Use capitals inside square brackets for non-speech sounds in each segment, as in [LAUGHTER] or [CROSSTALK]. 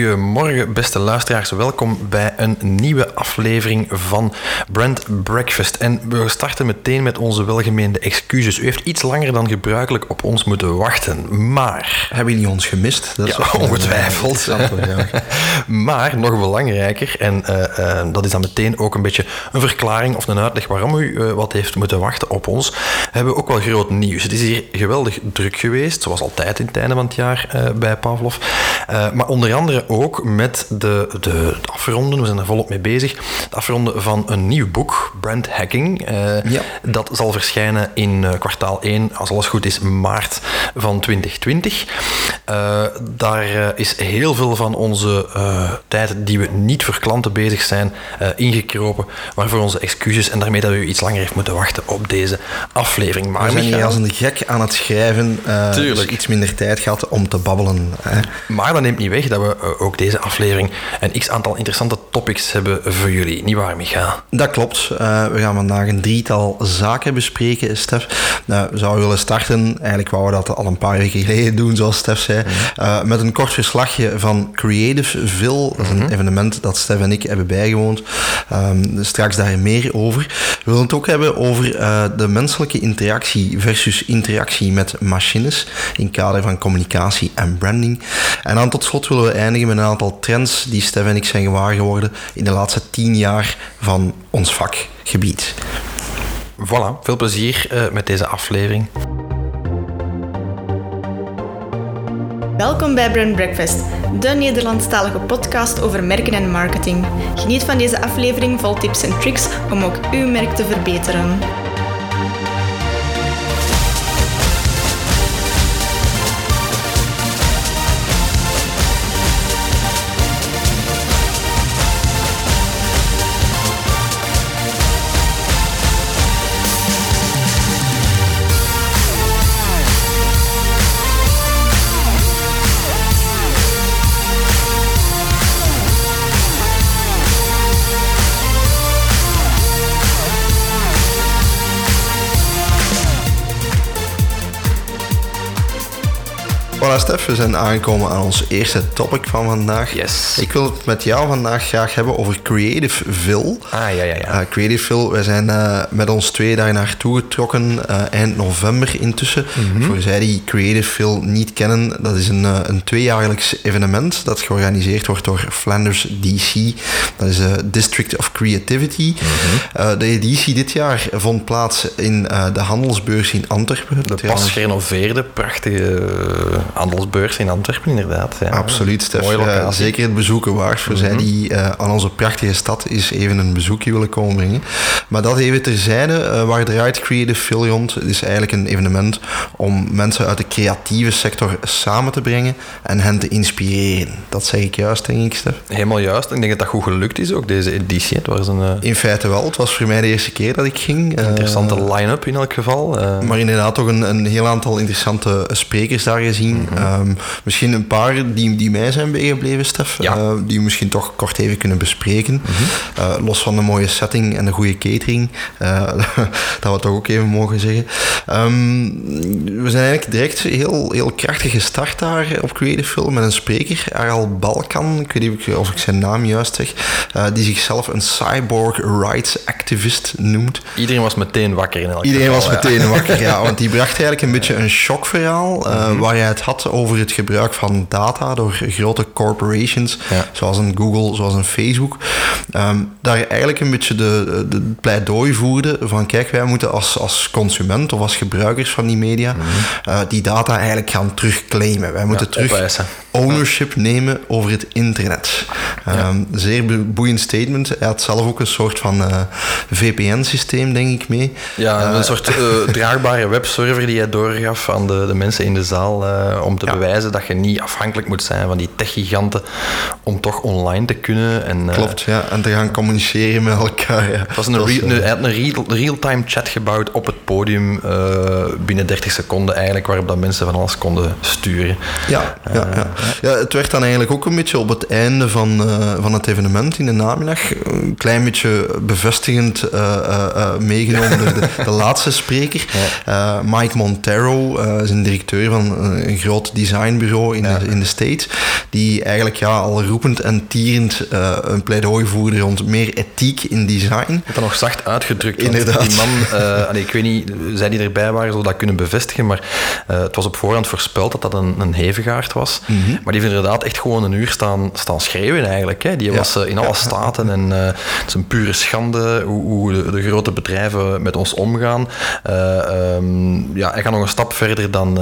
goedemorgen, beste luisteraars. Welkom bij een nieuwe aflevering van Brand Breakfast. En we starten meteen met onze welgemeende excuses. U heeft iets langer dan gebruikelijk op ons moeten wachten, maar... Hebben jullie ons gemist? Dat is ja, ongetwijfeld. [LAUGHS] maar nog belangrijker, en uh, uh, dat is dan meteen ook een beetje een verklaring of een uitleg waarom u uh, wat heeft moeten wachten op ons, hebben we ook wel groot nieuws. Het is hier geweldig druk geweest, zoals altijd in het einde van het jaar bij Pavlov. maar onder andere ook met de, de, afronden, we zijn er volop mee bezig, het afronden van een nieuw boek, Brand Hacking. Uh, ja. Dat zal verschijnen in uh, kwartaal 1, als alles goed is, maart van 2020. Uh, daar is heel veel van onze tijd die we niet voor klanten bezig zijn, ingekropen. Waarvoor onze excuses en daarmee dat u iets langer heeft moeten wachten op deze aflevering. Maar we zijn hier als een gek aan het schrijven. Tuurlijk. Dus iets minder tijd gehad om te babbelen. Hè. Maar dat neemt niet weg dat we eh, ook deze aflevering een x-aantal interessante topics hebben voor jullie. Niet waar, Micha? Dat klopt. Uh, we gaan vandaag een drietal zaken bespreken, Stef. Nou, we zouden willen starten, eigenlijk wouden we dat al een paar weken geleden doen, zoals Stef zei, uh, met een kort verslagje van Creativeville. Dat is een mm -hmm. evenement dat Stef en ik hebben bijgewoond. Um, straks daar meer over. We willen het ook hebben over de menselijke interactie versus interactie met machines in kader van communicatie en branding. En dan tot slot willen we eindigen met een aantal trends die Stef en ik zijn gewaar geworden in de laatste tien jaar van ons vakgebied. Voilà, veel plezier uh, met deze aflevering. Welkom bij Brand Breakfast, de Nederlandstalige podcast over merken en marketing. Geniet van deze aflevering vol tips en tricks om ook uw merk te verbeteren. Stef, we zijn aangekomen aan ons eerste topic van vandaag. Yes. Ik wil het met jou vandaag graag hebben over Creativeville. Ah, ja, ja, ja. Uh, Creativeville, wij zijn uh, met ons twee daar naartoe getrokken uh, eind november intussen. Mm -hmm. Voor zij die Creativeville niet kennen, dat is een, een tweejaarlijks evenement dat georganiseerd wordt door Flanders DC. Dat is de District of Creativity. Mm -hmm. de editie dit jaar vond plaats in de handelsbeurs in Antwerpen. De pas gerenoveerde, prachtige handelsbeurs in Antwerpen, inderdaad. Ja. Absoluut, Stef. Zeker het bezoeken waard voor mm -hmm. zij die uh, aan onze prachtige stad is even een bezoekje willen komen brengen. Maar dat even terzijde, uh, waar draait Creative Filiont is eigenlijk een evenement om mensen uit de creatieve sector samen te brengen en hen te inspireren. Dat zeg ik juist, denk ik, Stef. Helemaal juist. Ik denk dat dat goed gelukt is, ook deze editie. Het was een, in feite wel. Het was voor mij de eerste keer dat ik ging. Interessante line-up in elk geval. maar inderdaad toch een, een heel aantal interessante sprekers daar gezien. -hmm. um, misschien een paar die, die mij zijn bijgebleven, Stef. Ja. Uh, die we misschien toch kort even kunnen bespreken. -hmm. uh, los van de mooie setting en de goede catering. Uh, [LAUGHS] dat we toch ook even mogen zeggen. Um, we zijn eigenlijk direct heel, heel krachtig gestart daar op Creative Film met een spreker, Aral Balkan. Ik weet niet of ik zijn naam juist zeg. die zichzelf een cyborg rights activist noemt. Iedereen was meteen wakker in elk Iedereen geval, was meteen wakker, [LAUGHS] ja. Want die bracht eigenlijk een beetje een shockverhaal. Mm -hmm. waar hij het had over het gebruik van data door grote corporations, ja. zoals een Google, zoals een Facebook, um, daar eigenlijk een beetje de, de pleidooi voerde van kijk, wij moeten als, als consument of als gebruikers van die media mm -hmm. uh, die data eigenlijk gaan terugclaimen. Wij moeten ja, terug opeisen. ownership nemen over het internet. Um, zeer boeiend statement. Hij had zelf ook een soort van uh, VPN-systeem, denk ik, mee. Ja, een uh, soort draagbare webserver die hij doorgaf aan de, de mensen in de zaal om te bewijzen dat je niet afhankelijk moet zijn van die techgiganten om toch online te kunnen. En, uh, Klopt, ja. En te gaan communiceren met elkaar. Ja. Het was een, real, een, een real, real-time chat gebouwd op het podium uh, binnen 30 seconden eigenlijk, waarop dat mensen van alles konden sturen. Ja, ja, ja. ja, het werd dan eigenlijk ook een beetje op het einde van, van het evenement in de namiddag een klein beetje bevestigend meegenomen door de, [LAUGHS] de, laatste spreker. Mike Montero is een directeur van een groot designbureau in, de, in de States, die eigenlijk ja, al roepend en tierend uh, een pleidooi voerde rond meer ethiek in design. Het dat nog zacht uitgedrukt. Inderdaad. Die man, uh, allee, ik weet niet, zij die erbij waren zullen dat kunnen bevestigen, maar uh, het was op voorhand voorspeld dat dat een, een hevegaard was. Mm -hmm. Maar die heeft inderdaad echt gewoon een uur staan, staan schreeuwen eigenlijk. Hè. Die ja. was in alle ja. staten en het is een pure schande hoe, hoe de, de, grote bedrijven met ons omgaan. Um, ja, hij gaat nog een stap verder dan,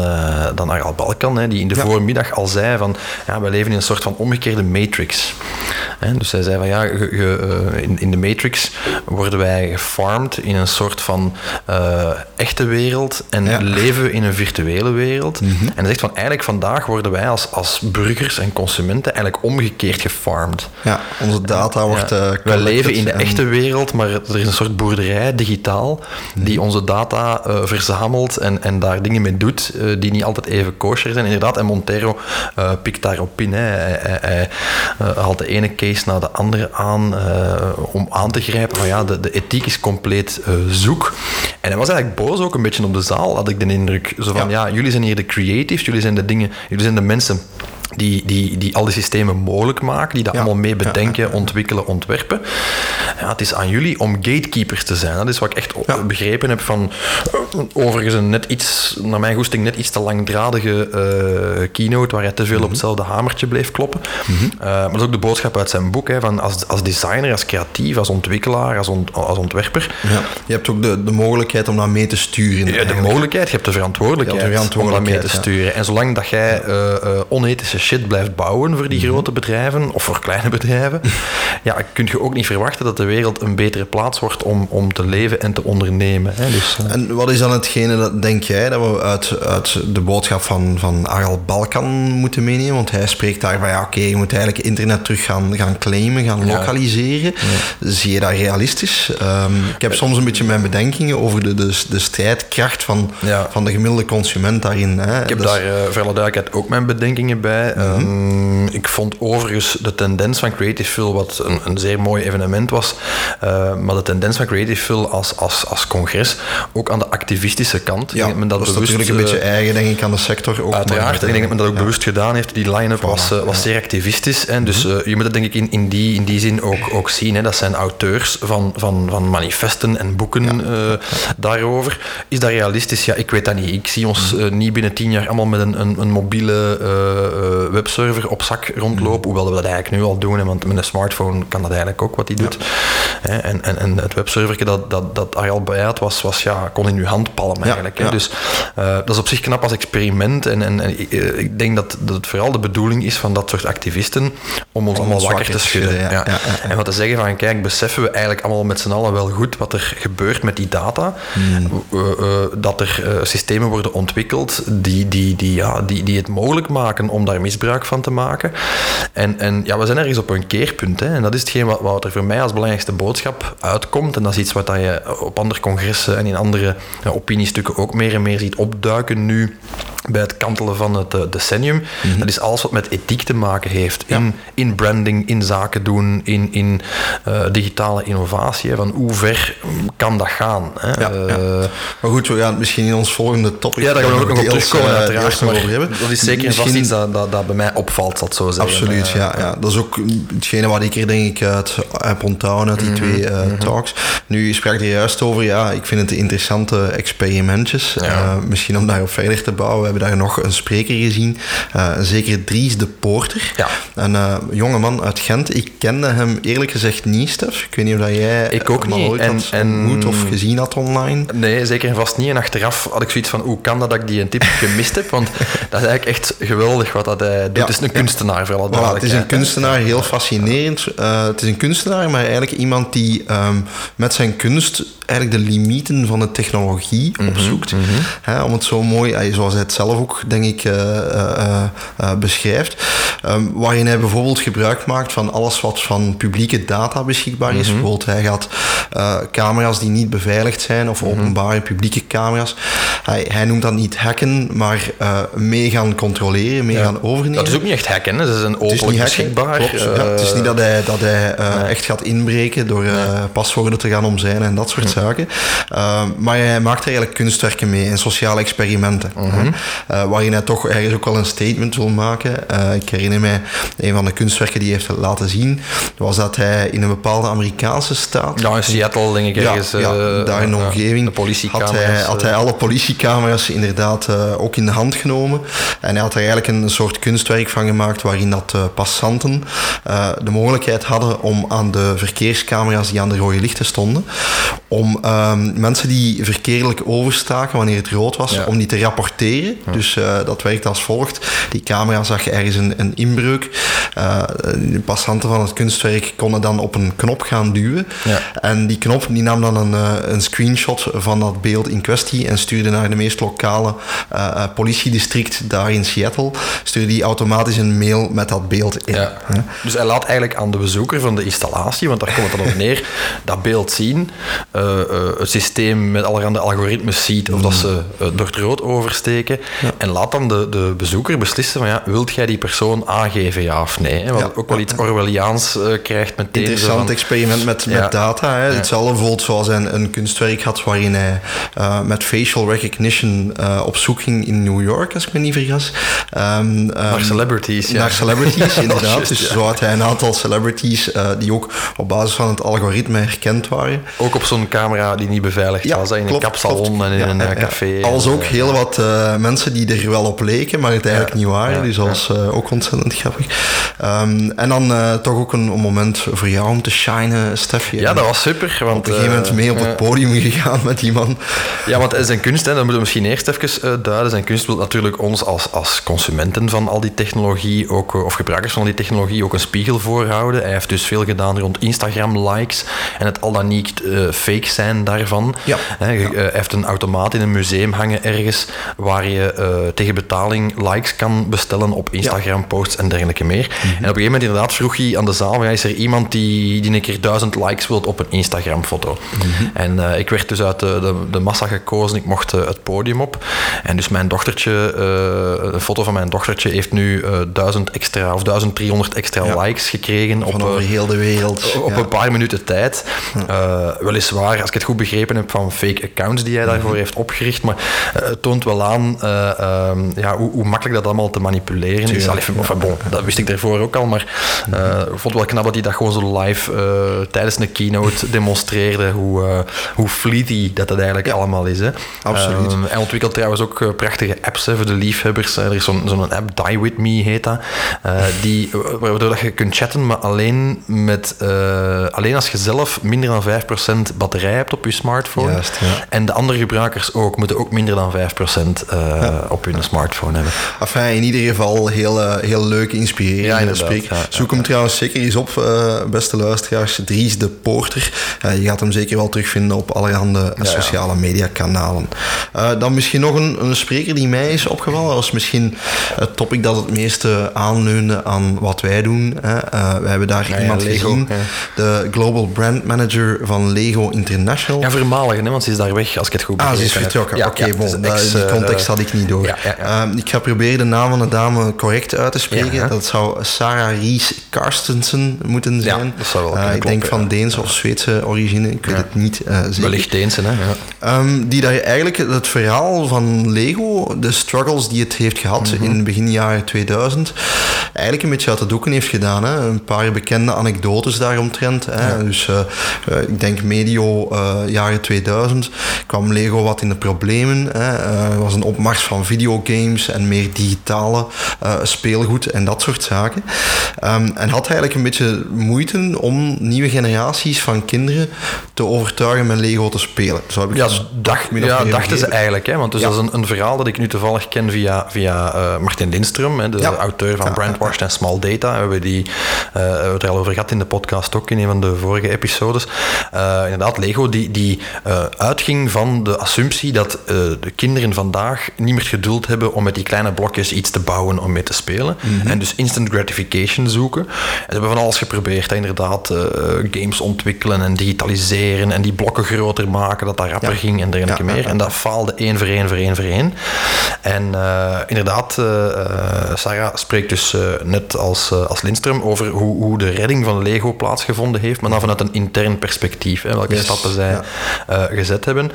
dan Aral Balkan, hè, die in de voormiddag al zei van ja, we leven in een soort van omgekeerde matrix. He, dus hij zei van ja, ge, ge, in, in, de matrix worden wij gefarmed in een soort van uh, echte wereld en ja. leven we in een virtuele wereld. Mm -hmm. En hij zegt van eigenlijk vandaag worden wij als, als burgers en consumenten eigenlijk omgekeerd gefarmed. Ja, onze data wordt... Uh, wij leven in de en... echte wereld, maar er is een soort boerderij, digitaal, die onze data uh, verzamelt en, en daar dingen mee doet die niet altijd even kosher zijn. Inderdaad, en Montero pikt daarop in. Hè. Hij, hij, hij uh, haalt de ene case na de andere aan uh, om aan te grijpen van ja, de, de ethiek is compleet uh, zoek. En hij was eigenlijk boos ook een beetje op de zaal, had ik de indruk. Zo van ja, ja jullie zijn hier de creatives, jullie zijn de dingen, jullie zijn de mensen die, die, die al die systemen mogelijk maken, die dat ja, allemaal mee bedenken, ja, ja, ontwikkelen, ontwerpen. Ja, het is aan jullie om gatekeepers te zijn. Dat is wat ik echt begrepen heb van overigens een net iets, naar mijn goesting, net iets te langdradige uh, keynote waar hij te veel mm -hmm. op hetzelfde hamertje bleef kloppen. Mm -hmm. uh, maar dat is ook de boodschap uit zijn boek, hè, van als, als designer, als creatief, als ontwikkelaar, als, ont, als ontwerper. Je hebt ook de, de mogelijkheid om dat mee te sturen. Ja, de mogelijkheid, je hebt de verantwoordelijkheid, de verantwoordelijkheid om dat mee te sturen. En zolang dat jij uh, onethische shit blijft bouwen voor die mm -hmm. grote bedrijven of voor kleine bedrijven, [LAUGHS] ja, kun je ook niet verwachten dat de wereld een betere plaats wordt om, om te leven en te ondernemen. Hè. Dus, uh... En wat is dan hetgene dat denk jij dat we uit, uit de boodschap van, van Aral Balkan moeten meenemen? Want hij spreekt daar van ja, oké, okay, je moet eigenlijk internet terug gaan, gaan claimen, gaan ja. lokaliseren. Ja. Zie je dat realistisch? Um, ik heb soms een beetje mijn bedenkingen over de, de, de strijdkracht van, ja. van de gemiddelde consument daarin. Hè. Ik heb daar uh, voor alle duidelijkheid ook mijn bedenkingen bij. Mm -hmm. um, ik vond overigens de tendens van Creative Fill, wat een, een zeer mooi evenement was, uh, maar de tendens van Creative Fill als, als, als congres, ook aan de activistische kant. Ja, men dat, dat is bewust, natuurlijk een beetje eigen, denk ik, aan de sector. Ook uiteraard, en ik denk dat men dat ook ja. bewust gedaan heeft. Die line-up voilà, was, uh, was ja. zeer activistisch. En dus uh, je moet het denk ik in, in, die, in die zin ook, ook zien. Hè. Dat zijn auteurs van, van, van manifesten en boeken daarover. Is dat realistisch? Ja, ik weet dat niet. Ik zie ons niet binnen tien jaar allemaal met een, een, een mobiele webserver op zak rondlopen. Hoewel we dat eigenlijk nu al doen, want met een smartphone kan dat eigenlijk ook wat hij doet. En, en, en het webserver dat, dat, dat Ariel bij had, was, was ja, kon in uw hand palmen eigenlijk. Ja, ja. Dus uh, dat is op zich knap als experiment. En, en, en uh, ik denk dat, dat het vooral de bedoeling is van dat soort activisten om ons om allemaal wakker te schudden. En wat te zeggen van, kijk, beseffen we eigenlijk allemaal met z'n allen wel goed wat er gebeurt met die data. Hmm. Uh, dat er systemen worden ontwikkeld die, die, die, ja, die, die het mogelijk maken om daar misbruik van te maken. En, en ja, we zijn ergens op een keerpunt. Hè. En dat is hetgeen wat, wat er voor mij als belangrijkste boodschap uitkomt. En dat is iets wat je op andere congressen en in andere opiniestukken ook meer en meer ziet opduiken nu bij het kantelen van het uh, decennium. Mm -hmm. Dat is alles wat met ethiek te maken heeft. In, ja. in branding, in zaken doen, in, in uh, digitale innovatie. Van hoe ver kan dat gaan? Hè? Ja, uh, ja. Maar goed, we gaan misschien in ons volgende topic... Ja, daar gaan we ook nog op terugkomen, uiteraard. Maar over hebben. Dat is zeker misschien... vast iets dat, dat, dat, bij mij opvalt, dat zo zeggen. Absoluut, ja, ja. Dat is ook hetgene wat ik er denk ik uit heb onthouden uit die mm -hmm. twee mm -hmm. talks. Nu, je sprak er juist over, ja, ik vind het interessante experimentjes. Ja. misschien om daarop verder te bouwen hebben daar nog een spreker gezien, uh, een zekere Dries de Poorter. Ja. Een jonge man uit Gent. Ik kende hem eerlijk gezegd niet, Stef. Ik weet niet of dat jij ik ook hem niet. ooit en, had ontmoet of gezien had online. Nee, zeker en vast niet. En achteraf had ik zoiets van, hoe kan dat dat ik die een tip gemist heb? Want [LAUGHS] dat is eigenlijk echt geweldig wat dat hij doet. Ja. Het is een kunstenaar, vooral voilà, Het is een kunstenaar, heel fascinerend. Uh, het is een kunstenaar, maar eigenlijk iemand die um, met zijn kunst eigenlijk de limieten van de technologie Mhm, opzoekt. Hè, om het zo mooi, eh, zoals hij het zelf ook, denk ik, eh, eh, beschrijft. Ehm, waarin hij bijvoorbeeld gebruik maakt van alles wat van publieke data beschikbaar Mhm. is. Bijvoorbeeld, hij gaat camera's die niet beveiligd zijn of Mhm. openbare publieke camera's. Hij, hij noemt dat niet hacken, maar mee gaan controleren, mee gaan overnemen. Dat is ook niet echt hacken, hè. dat is een openlijk beschikbaar. klopt. ja, het is niet dat hij, dat hij echt gaat inbreken door paswoorden te gaan omzeilen en dat soort zaken. Uh, maar hij maakt er eigenlijk kunstwerken mee en sociale experimenten. hè. Uh, waarin hij toch ergens ook wel een statement wil maken. Uh, ik herinner mij, een van de kunstwerken die hij heeft laten zien, was dat hij in een bepaalde Amerikaanse staat... Ja, in Seattle, denk ik, ergens. ja, eh, daar in de omgeving de politiecamera's. had hij, had hij eh, alle politiecamera's inderdaad eh, ook in de hand genomen. En hij had er eigenlijk een soort kunstwerk van gemaakt waarin dat eh, passanten eh, de mogelijkheid hadden om aan de verkeerscamera's die aan de rode lichten stonden, om ehm, mensen die verkeerlijk overstaken wanneer het rood was, Ja. om die te rapporteren. Dus eh, dat werkt als volgt. Die camera zag ergens een, een inbreuk. Eh, de passanten van het kunstwerk konden dan op een knop gaan duwen. Ja. En die knop die nam dan een, eh, een screenshot van dat beeld in kwestie en stuurde naar de meest lokale politiedistrict daar in Seattle. Stuurde die automatisch een mail met dat beeld in. Dus hij laat eigenlijk aan de bezoeker van de installatie, want daar komt het dan op neer, [LAUGHS] dat beeld zien, het systeem met allerhande algoritmes ziet of dat ze eh, door het rood oversteken en laat dan de, de bezoeker beslissen van ja, wilt jij die persoon aangeven, ja of nee? Hè? Wat Ja. ook wel iets Orwelliaans eh, krijgt meteen. zo Interessant van- experiment met, met Ja. data. Hè. Hetzelfde bijvoorbeeld zoals hij een, een kunstwerk had waarin hij eh, met facial recognition eh, op zoek ging in New York, als ik me niet vergas. Ehm, Naar ehm, celebrities, ja. Naar celebrities, [LAUGHS] inderdaad. Dus zo had hij een aantal celebrities eh, die ook op basis van het algoritme herkend waren. Ook op zo'n camera die niet beveiligd was, hè, in klopt, een kapsalon klopt. en in Ja, een eh, café. Als ook eh, heel wat eh, mensen die er wel op leken, maar het eigenlijk niet waren. dus dat was ook ontzettend grappig. Ehm, en dan toch ook een, een moment voor jou om te shinen, Stefje. Ja, dat was super. Want, op een gegeven moment mee op het podium gegaan met die man. Ja, want zijn kunst, hè, dat moeten we misschien eerst even duiden. Zijn kunst wil natuurlijk ons als, als consumenten van al die technologie, ook, of gebruikers van die technologie, ook een spiegel voorhouden. Hij heeft dus veel gedaan rond Instagram-likes en het al dan niet fake zijn daarvan. Ja. Je- eh, heeft een automaat in een museum hangen ergens waar je eh, tegen betaling likes kan bestellen op Instagram-posts en dergelijke meer. En op een gegeven moment inderdaad vroeg hij aan de zaal, is er iemand die, die een keer duizend likes wilt op een Instagram-foto? En eh, ik werd dus uit de, de, de massa gekozen, ik mocht het podium op. En dus mijn dochtertje, een foto van mijn dochtertje heeft nu 1000 extra of 1300 extra Ja. likes gekregen op, Van over heel de wereld. op Ja. een paar minuten tijd. Weliswaar, als ik het goed begrepen heb, van fake accounts die hij daarvoor Mhm. heeft opgericht. Maar eh, het toont wel aan eh, ehm, ja, hoe, hoe makkelijk dat allemaal te manipuleren is. Allee, enfin, bon, dat wist ik daarvoor ook al. Maar Mhm. eh, ik vond het wel knap dat hij dat gewoon zo live tijdens een keynote [LAUGHS] demonstreerde. Hoe, hoe fleety dat het eigenlijk allemaal is. Hè. absoluut. Ehm, hij ontwikkelt trouwens ook prachtige apps hè, voor de liefhebbers. Er is zo'n zo'n app, Die With Me heet dat. [LAUGHS] Die, waardoor dat je kunt chatten, maar alleen, met, alleen als je zelf minder dan 5% batterij hebt op je smartphone. Juist, ja. En de andere gebruikers ook, moeten ook minder dan 5% eh, op hun smartphone hebben. Enfin, in ieder geval heel, eh, heel leuk, inspirerend Zoek hem trouwens zeker eens op, eh, beste luisteraars. Dries de Poorter. Eh, je gaat hem zeker wel terugvinden op allerhande sociale mediakanalen. Dan misschien nog een, een spreker die mij is opgevallen. Dat was misschien het topic dat het meeste aanleunde aan wat wij doen. Hè. We hebben daar iemand Lego, gezien. De Global Brand Manager van Lego International. Ja, vermaligen, hè, want ze is daar weg, als ik het goed Ah, begrepen ze is vertrokken. Ja, Oké, bon, dat- ex, die eh, context had ik niet door. Ehm, ik ga proberen de naam van de dame correct uit te spreken. Dat zou Sarah Ries Karstensen moeten zijn. dat zou wel Eh, ik denk van Deense of Zweedse origine, ik weet het niet eh, zeker. Wellicht Deense, hè. Ja. Ehm, die daar eigenlijk het verhaal van Lego, de struggles die het heeft gehad Mhm. in begin jaren 2000, eigenlijk een beetje uit de doeken heeft gedaan. Hè. Een paar bekende anekdotes daaromtrent. Hè. Dus eh, eh, ik denk medio eh, jaren 2000 kwam Lego wat in de problemen. Hè. Eh, Er was een opmars van videogames en meer digitale eh, speelgoed en dat soort zaken. Ehm, en had eigenlijk een beetje moeite om nieuwe generaties van kinderen te overtuigen met Lego te spelen. Zo heb ik Ja, het dacht, ja dachten ze eigenlijk. Hè? Want dus Ja. dat is een, een verhaal dat ik nu toevallig ken via, via eh, Martin Lindström, hè, de Ja. auteur van Brandwashed en Small Data. We hebben die, eh, we hebben het er al over gehad in de podcast ook, in een van de vorige episodes. Eh, inderdaad, Lego Die, die uh, uitging van de assumptie dat uh, de kinderen vandaag niet meer geduld hebben om met die kleine blokjes iets te bouwen om mee te spelen. Mm -hmm. En dus instant gratification zoeken. En ze hebben van alles geprobeerd. Hè, inderdaad, uh, games ontwikkelen en digitaliseren en die blokken groter maken, dat dat rapper ja. ging en dergelijke ja, meer. En dat faalde één voor één voor één voor één. En inderdaad, Sarah spreekt dus net als, als Lindström over hoe, hoe de redding van Lego plaatsgevonden heeft, maar dan vanuit een intern perspectief. Hè, welke yes. Stappen zij ja. uh, gezet hebben.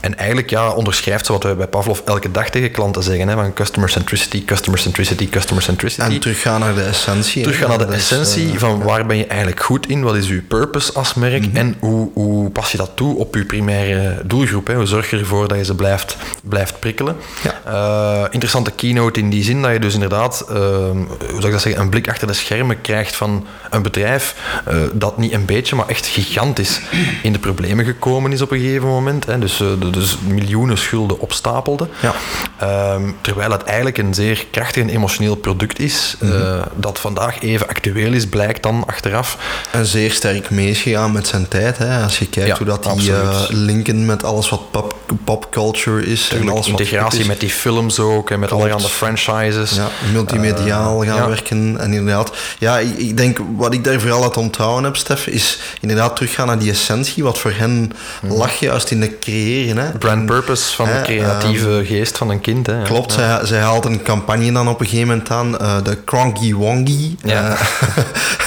En eigenlijk ja, onderschrijft ze wat we bij Pavlov elke dag tegen klanten zeggen. Hè, van customer centricity, customer centricity, customer centricity. En teruggaan naar de essentie. Teruggaan naar de essentie uh, van waar ben je eigenlijk goed in, wat is uw purpose als merk mm -hmm. en hoe, hoe pas je dat toe op je primaire doelgroep. Hè? Hoe zorg je ervoor dat je ze blijft, blijft prikkelen. Ja. Uh, interessante keynote in die zin dat je dus inderdaad, hoe zou ik dat zeggen, een blik achter de schermen krijgt van een bedrijf dat niet een beetje, maar echt gigantisch in de problemen gekomen is op een gegeven moment. Hè. Dus, uh, dus miljoenen schulden opstapelde. Ja. Um, terwijl het eigenlijk een zeer krachtig en emotioneel product is, mm -hmm. uh, dat vandaag even actueel is, blijkt dan achteraf. En zeer sterk meegegaan met zijn tijd. Hè. Als je kijkt ja, hoe dat die uh, linken met alles wat pop, popculture is. en alles integratie met die films ook en met allerhande franchises. Ja, multimediaal gaan ja. werken. En inderdaad, ja, ik, ik, denk wat ik daar vooral uit onthouden heb, Stef, is inderdaad teruggaan naar die essentie, wat voor hen lag juist in de creëren. Hè. Brand purpose van de creatieve uh, geest van een kind. Hè. Klopt, zij, zij haalt een campagne dan op een gegeven moment aan, uh, de Cronky Wongy. Ja.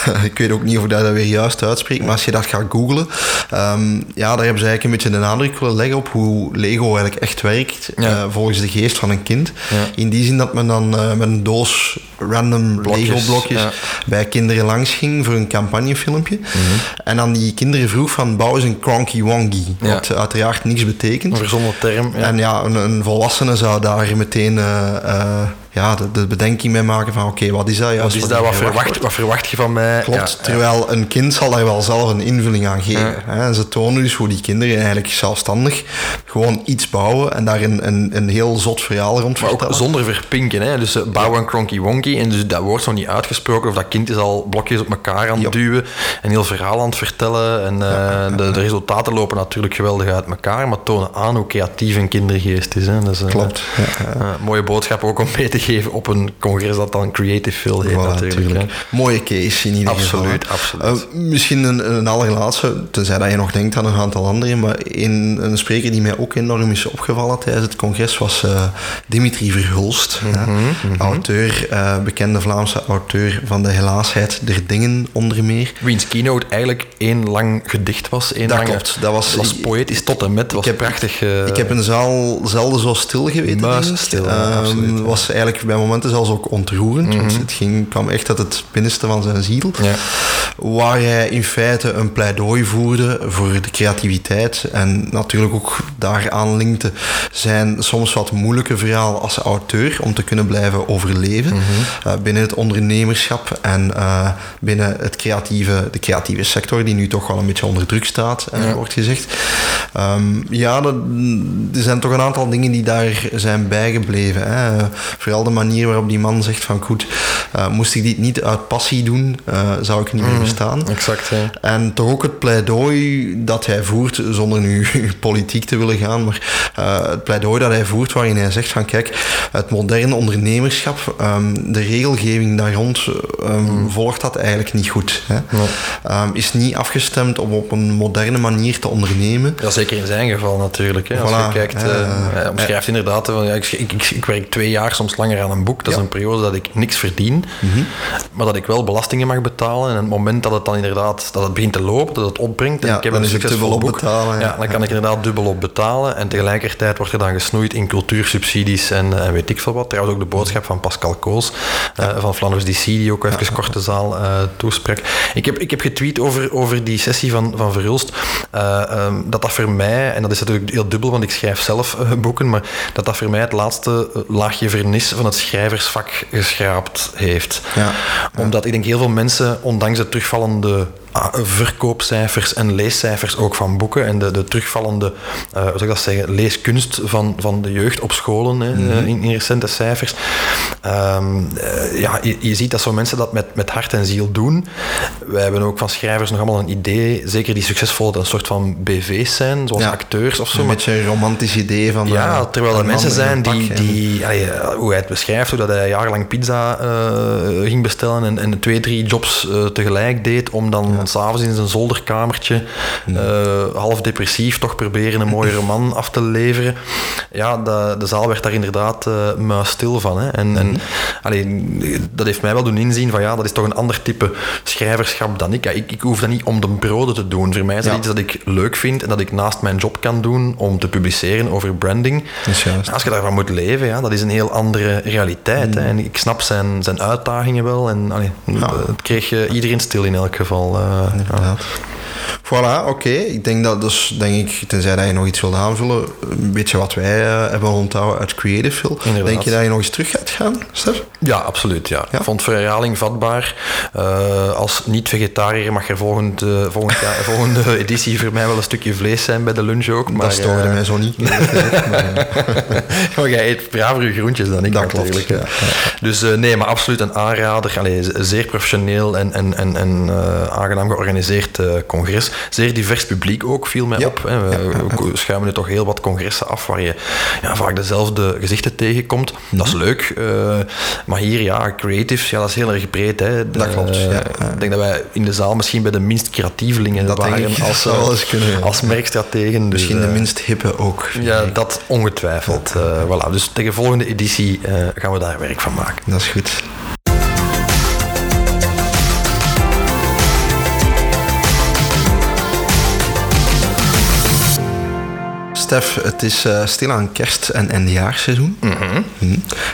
Uh, [LAUGHS] ik weet ook niet of ik dat weer juist uitspreek, maar als je dat gaat googlen, um, ja, daar hebben ze eigenlijk een beetje de nadruk willen leggen op hoe Lego eigenlijk echt werkt, ja. volgens de geest van een kind. In die zin dat men dan met een doos random Lego-blokjes bij kinderen langs ging voor een campagnefilmpje. Mm -hmm. En dan die kinderen vroeg van bouw eens een cronky wongy. Ja. Wat uiteraard niks betekent. Een verzonnen term. Ja. En ja, een, een, volwassene zou daar meteen uh, uh, ja, de, de, bedenking mee maken van oké, okay, wat is dat juist? Wat is dat? Wat verwacht, wat verwacht je van mij? Klopt, ja, terwijl een kind zal daar wel zelf een invulling aan geven. Hè? En ze tonen dus hoe die kinderen eigenlijk zelfstandig gewoon iets bouwen en daar een, een, een heel zot verhaal rond maar vertellen. ook zonder verpinken. Hè? Dus uh, bouwen een cronky wonky en dus dat wordt zo niet uitgesproken of dat kind is al blokjes op elkaar aan het duwen, een heel verhaal aan het vertellen en uh, de, de, resultaten lopen natuurlijk geweldig uit elkaar, maar tonen aan hoe creatief een kindergeest is. Hè? Dus, uh, Klopt. mooie boodschap ook om mee te geven op een congres dat dan Creative heet voilà, natuurlijk. Mooie case in ieder absoluut, geval. Absoluut, uh, misschien een, een allerlaatste, tenzij dat je nog denkt aan een aantal anderen, maar een, een spreker die mij ook enorm is opgevallen tijdens het congres was uh, Dimitri Verhulst. Mm -hmm, mm -hmm. Auteur, uh, bekende Vlaamse auteur van De Helaasheid der Dingen onder meer. Wiens keynote eigenlijk één lang gedicht was. Één dat lange, klopt. Dat was, was poëtisch tot en met. was heb, prachtig. ik heb een zaal zelden zo stil geweten. stil, um, was eigenlijk bij momenten zelfs ook ontroerend. Mm -hmm. Het ging, kwam echt uit het binnenste van zijn ziel. Ja. Waar hij in feite een pleidooi voerde voor de creativiteit. En natuurlijk ook daaraan linkte zijn soms wat moeilijke verhaal als auteur om te kunnen blijven overleven. Mm -hmm. uh, binnen het ondernemerschap en uh, binnen het creatieve, de creatieve sector, die nu toch wel een beetje onder druk staat, ja. uh, wordt gezegd. Um, ja, dat, er zijn toch een aantal dingen die daar zijn bijgebleven. Hè. Vooral de manier waarop die man zegt van goed, uh, moest ik dit niet uit passie doen, uh, zou ik niet meer bestaan. Mm, exact, ja. En toch ook het pleidooi dat hij voert, zonder nu [LAUGHS] politiek te willen gaan, maar uh, het pleidooi dat hij voert waarin hij zegt van kijk, het moderne ondernemerschap, um, de regelgeving daar rond um, mm. volgt dat eigenlijk niet goed. Hè. Um, is niet afgestemd om op een moderne manier te ondernemen. Ja, zeker in zijn geval natuurlijk. Hè. Als voilà, je kijkt, hij omschrijft inderdaad, van, ja, ik, ik, ik, werk twee jaar, soms langer aan een boek. Dat ja. is een periode dat ik niks verdien, mm -hmm. maar dat ik wel belastingen mag betalen. En het moment dat het dan inderdaad dat het begint te lopen, dat het opbrengt, en ja, ik heb dan een boek, betalen. Ja, dan kan ik inderdaad dubbel op betalen. En tegelijkertijd wordt er dan gesnoeid in cultuursubsidies en, en weet ik veel wat. Trouwens ook de boodschap van Pascal Koos uh, van Flanders DC, die ook even korte zaal uh, toesprak. Ik heb, ik heb getweet over, over die sessie van, van Verhulst, uh, um, dat dat voor mij, en dat is natuurlijk heel dubbel, want ik schrijf zelf boeken, maar dat dat voor mij het laatste laagje vernis van het schrijversvak geschraapt heeft. Ja. Omdat ik denk heel veel mensen, ondanks de terugvallende verkoopcijfers en leescijfers ook van boeken en de, de terugvallende, uh, hoe zou ik dat zeggen, leeskunst van, van de jeugd op scholen hè, Mhm. in, in recente cijfers. Ehm, eh, ja, je, je ziet dat zo'n mensen dat met, met hart en ziel doen. Wij hebben ook van schrijvers nog allemaal een idee, zeker die succesvol, dat een soort van BV's zijn, zoals Ja. acteurs of zo. Een beetje een romantisch idee van... ja, eh, terwijl er mensen zijn die, pak die allee, eh, hoe hij het beschrijft, hoe dat hij jarenlang pizza eh, ging bestellen en, en twee, drie jobs eh, tegelijk deed, om dan s s'avonds in zijn zolderkamertje eh, half depressief toch proberen een mooie roman af te leveren. Ja, de, de zaal werd daar inderdaad eh muisstil van. Hè. En, en allee, dat heeft mij wel doen inzien van ja, dat is toch een ander type schrijverschap dan ik. Ja, ik, ik hoef dat niet om de broden te doen. Voor mij is dat Ja. iets dat ik leuk vind en dat ik naast mijn job kan doen om te publiceren over branding. Als je daarvan moet leven, ja, dat is een heel andere realiteit. Hè. En ik snap zijn, zijn uitdagingen wel. En allee, het kreeg eh, iedereen stil in elk geval. Inderdaad. Voilà, oké. Ik denk dat dus, denk ik, tenzij dat je nog iets wilt aanvullen, een beetje wat wij eh, hebben onthouden uit Creative. Inderdaad. Denk je dat je nog eens terug gaat gaan, Stef? Ja, absoluut. Ja. Ja? Ik vond voor herhaling vatbaar. Eh, als niet-vegetariër mag er volgend, eh, volgend jaar, [LAUGHS] volgende editie voor mij wel een stukje vlees zijn bij de lunch ook. Maar, dat stoorde mij zo niet. [LAUGHS] maar, jij eet braver je groentjes dan ik Dat klopt, natuurlijk. hè. ja, Dus nee, maar absoluut een aanrader. Allee, zeer professioneel en, en, en, en aangenaam georganiseerd eh, congres. Zeer divers publiek ook, viel mij Ja. op. Hè. We, we schuimen nu toch heel wat congressen af waar je ja, vaak dezelfde gezichten tegenkomt. Dat is leuk. eh, maar hier, ja, creatives, ja, dat is heel erg breed. Hè. Dat klopt, ja. Ik denk dat wij in de zaal misschien bij de minst creatievelingen Dat waren ik. [LAUGHS] Als, zou eh, kunnen, als merkstrategen. Dus, Misschien de eh, minst hippe ook. ja, dat ongetwijfeld. Eh, voilà. Dus tegen volgende editie gaan we daar werk van maken. Dat is goed. Stef, het is eh stilaan kerst- en eindejaarsseizoen. Mhm.